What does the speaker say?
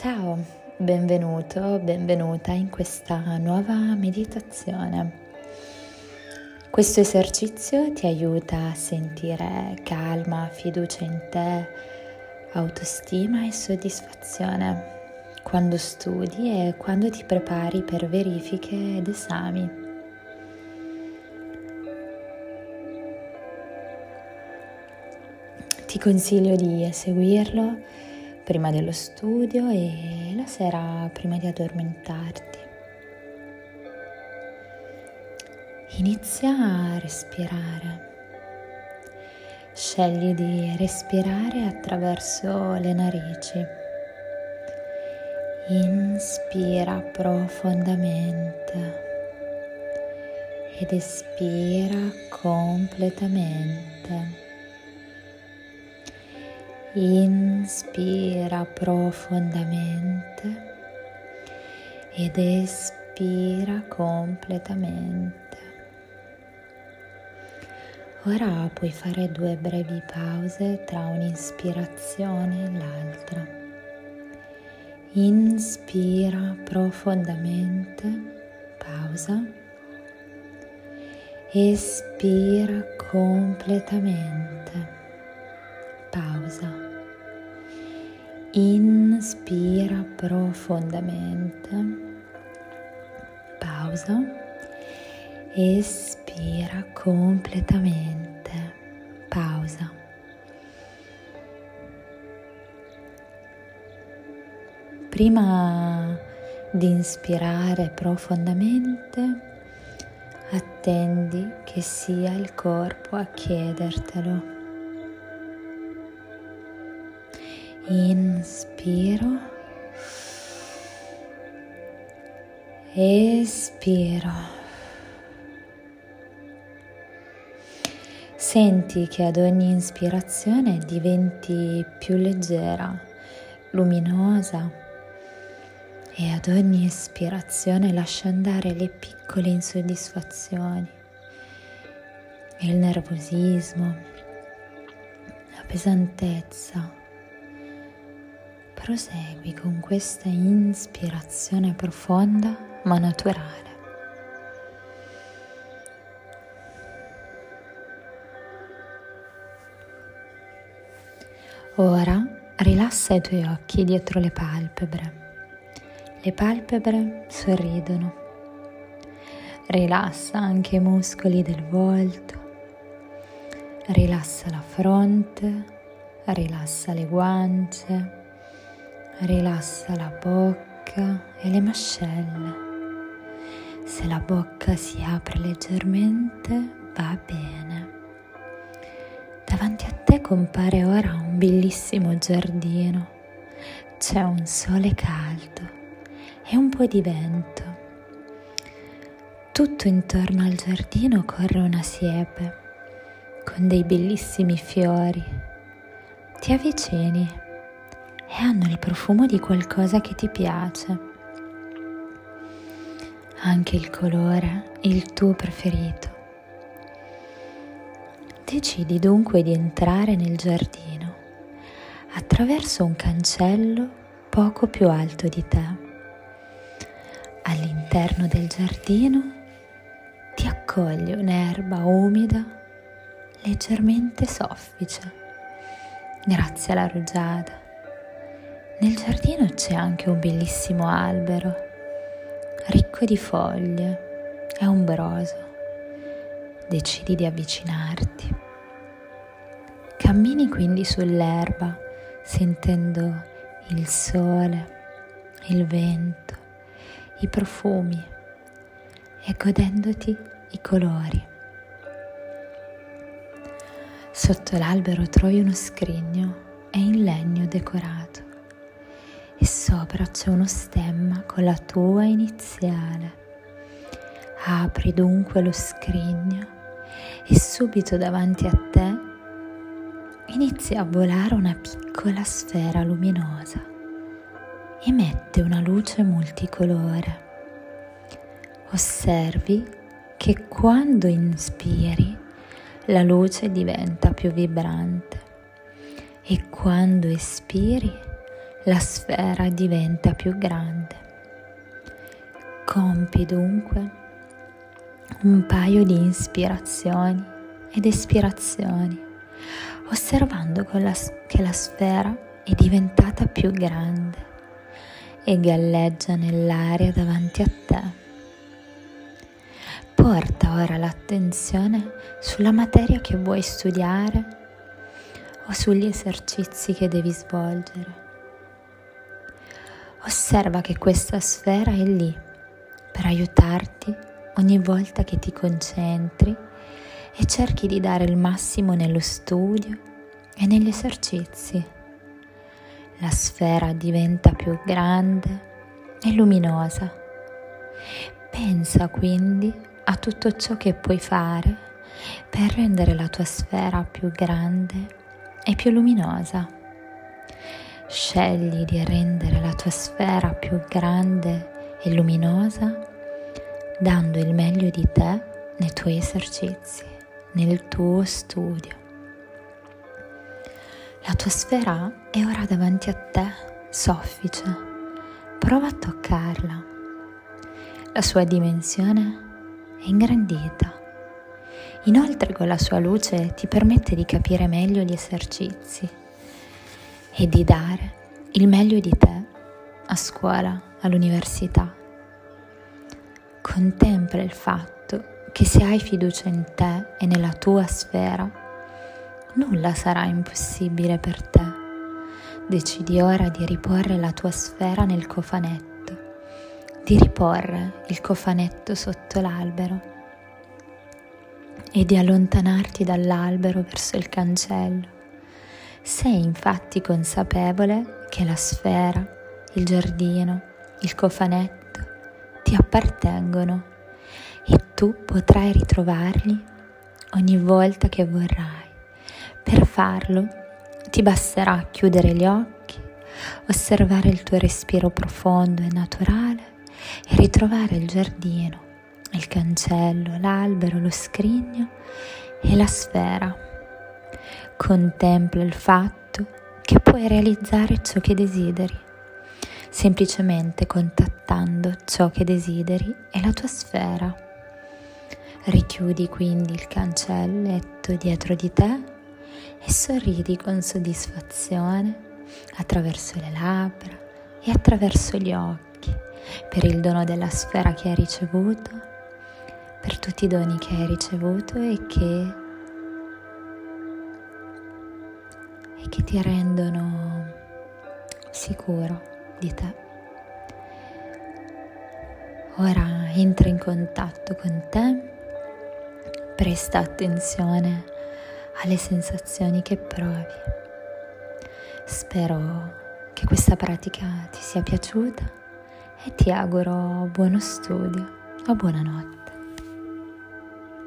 Ciao, benvenuto, benvenuta in questa nuova meditazione. Questo esercizio ti aiuta a sentire calma, fiducia in te, autostima e soddisfazione quando studi e quando ti prepari per verifiche ed esami. Ti consiglio di eseguirlo prima dello studio e la sera prima di addormentarti. Inizia a respirare. Scegli di respirare attraverso le narici. Inspira profondamente ed espira completamente. Inspira profondamente ed espira completamente. Ora puoi fare due brevi pause tra un'ispirazione e l'altra. Inspira profondamente, pausa. Espira completamente, Inspira profondamente, pausa, espira completamente, pausa. Prima di inspirare profondamente, attendi che sia il corpo a chiedertelo. Inspiro. Espiro. Senti che ad ogni ispirazione diventi più leggera, luminosa e ad ogni espirazione lascia andare le piccole insoddisfazioni, il nervosismo, la pesantezza prosegui con questa ispirazione profonda ma naturale. Ora rilassa i tuoi occhi dietro le palpebre. Le palpebre sorridono. Rilassa anche i muscoli del volto. Rilassa la fronte, rilassa le guance, Rilassa la bocca e le mascelle. Se la bocca si apre leggermente, va bene. Davanti a te compare ora un bellissimo giardino. C'è un sole caldo e un po' di vento. Tutto intorno al giardino corre una siepe con dei bellissimi fiori. Ti avvicini e hanno il profumo di qualcosa che ti piace. Anche il colore, il tuo preferito. Decidi dunque di entrare nel giardino attraverso un cancello poco più alto di te. All'interno del giardino ti accoglie un'erba umida leggermente soffice grazie alla rugiada. Nel giardino c'è anche un bellissimo albero, ricco di foglie e ombroso. Decidi di avvicinarti. Cammini quindi sull'erba, sentendo il sole, il vento, i profumi e godendoti i colori. Sotto l'albero trovi uno scrigno e in legno decorato e sopra c'è uno stemma con la tua iniziale. Apri dunque lo scrigno e subito davanti a te inizia a volare una piccola sfera luminosa. Emette una luce multicolore. Osservi che quando inspiri la luce diventa più vibrante e quando espiri la sfera diventa più grande. Compi dunque un paio di ispirazioni ed espirazioni, osservando che la sfera è diventata più grande e galleggia nell'aria davanti a te. Porta ora l'attenzione sulla materia che vuoi studiare o sugli esercizi che devi svolgere. Osserva che questa sfera è lì per aiutarti ogni volta che ti concentri e cerchi di dare il massimo nello studio e negli esercizi. La sfera diventa più grande e luminosa. Pensa quindi a tutto ciò che puoi fare per rendere la tua sfera più grande e più luminosa. Scegli di rendere la tua sfera più grande e luminosa dando il meglio di te nei tuoi esercizi, nel tuo studio. La tua sfera è ora davanti a te, soffice. Prova a toccarla. La sua dimensione è ingrandita. Inoltre con la sua luce ti permette di capire meglio gli esercizi e di dare il meglio di te a scuola, all'università. Contempla il fatto che se hai fiducia in te e nella tua sfera, nulla sarà impossibile per te. Decidi ora di riporre la tua sfera nel cofanetto, di riporre il cofanetto sotto l'albero e di allontanarti dall'albero verso il cancello sei infatti consapevole che la sfera, il giardino, il cofanetto ti appartengono e tu potrai ritrovarli ogni volta che vorrai. Per farlo ti basterà chiudere gli occhi, osservare il tuo respiro profondo e naturale e ritrovare il giardino, il cancello, l'albero, lo scrigno e la sfera Contempla il fatto che puoi realizzare ciò che desideri, semplicemente contattando ciò che desideri e la tua sfera. Richiudi quindi il cancelletto dietro di te e sorridi con soddisfazione attraverso le labbra e attraverso gli occhi per il dono della sfera che hai ricevuto, per tutti i doni che hai ricevuto e che che ti rendono sicuro di te. Ora entra in contatto con te, presta attenzione alle sensazioni che provi. Spero che questa pratica ti sia piaciuta e ti auguro buono studio o buonanotte.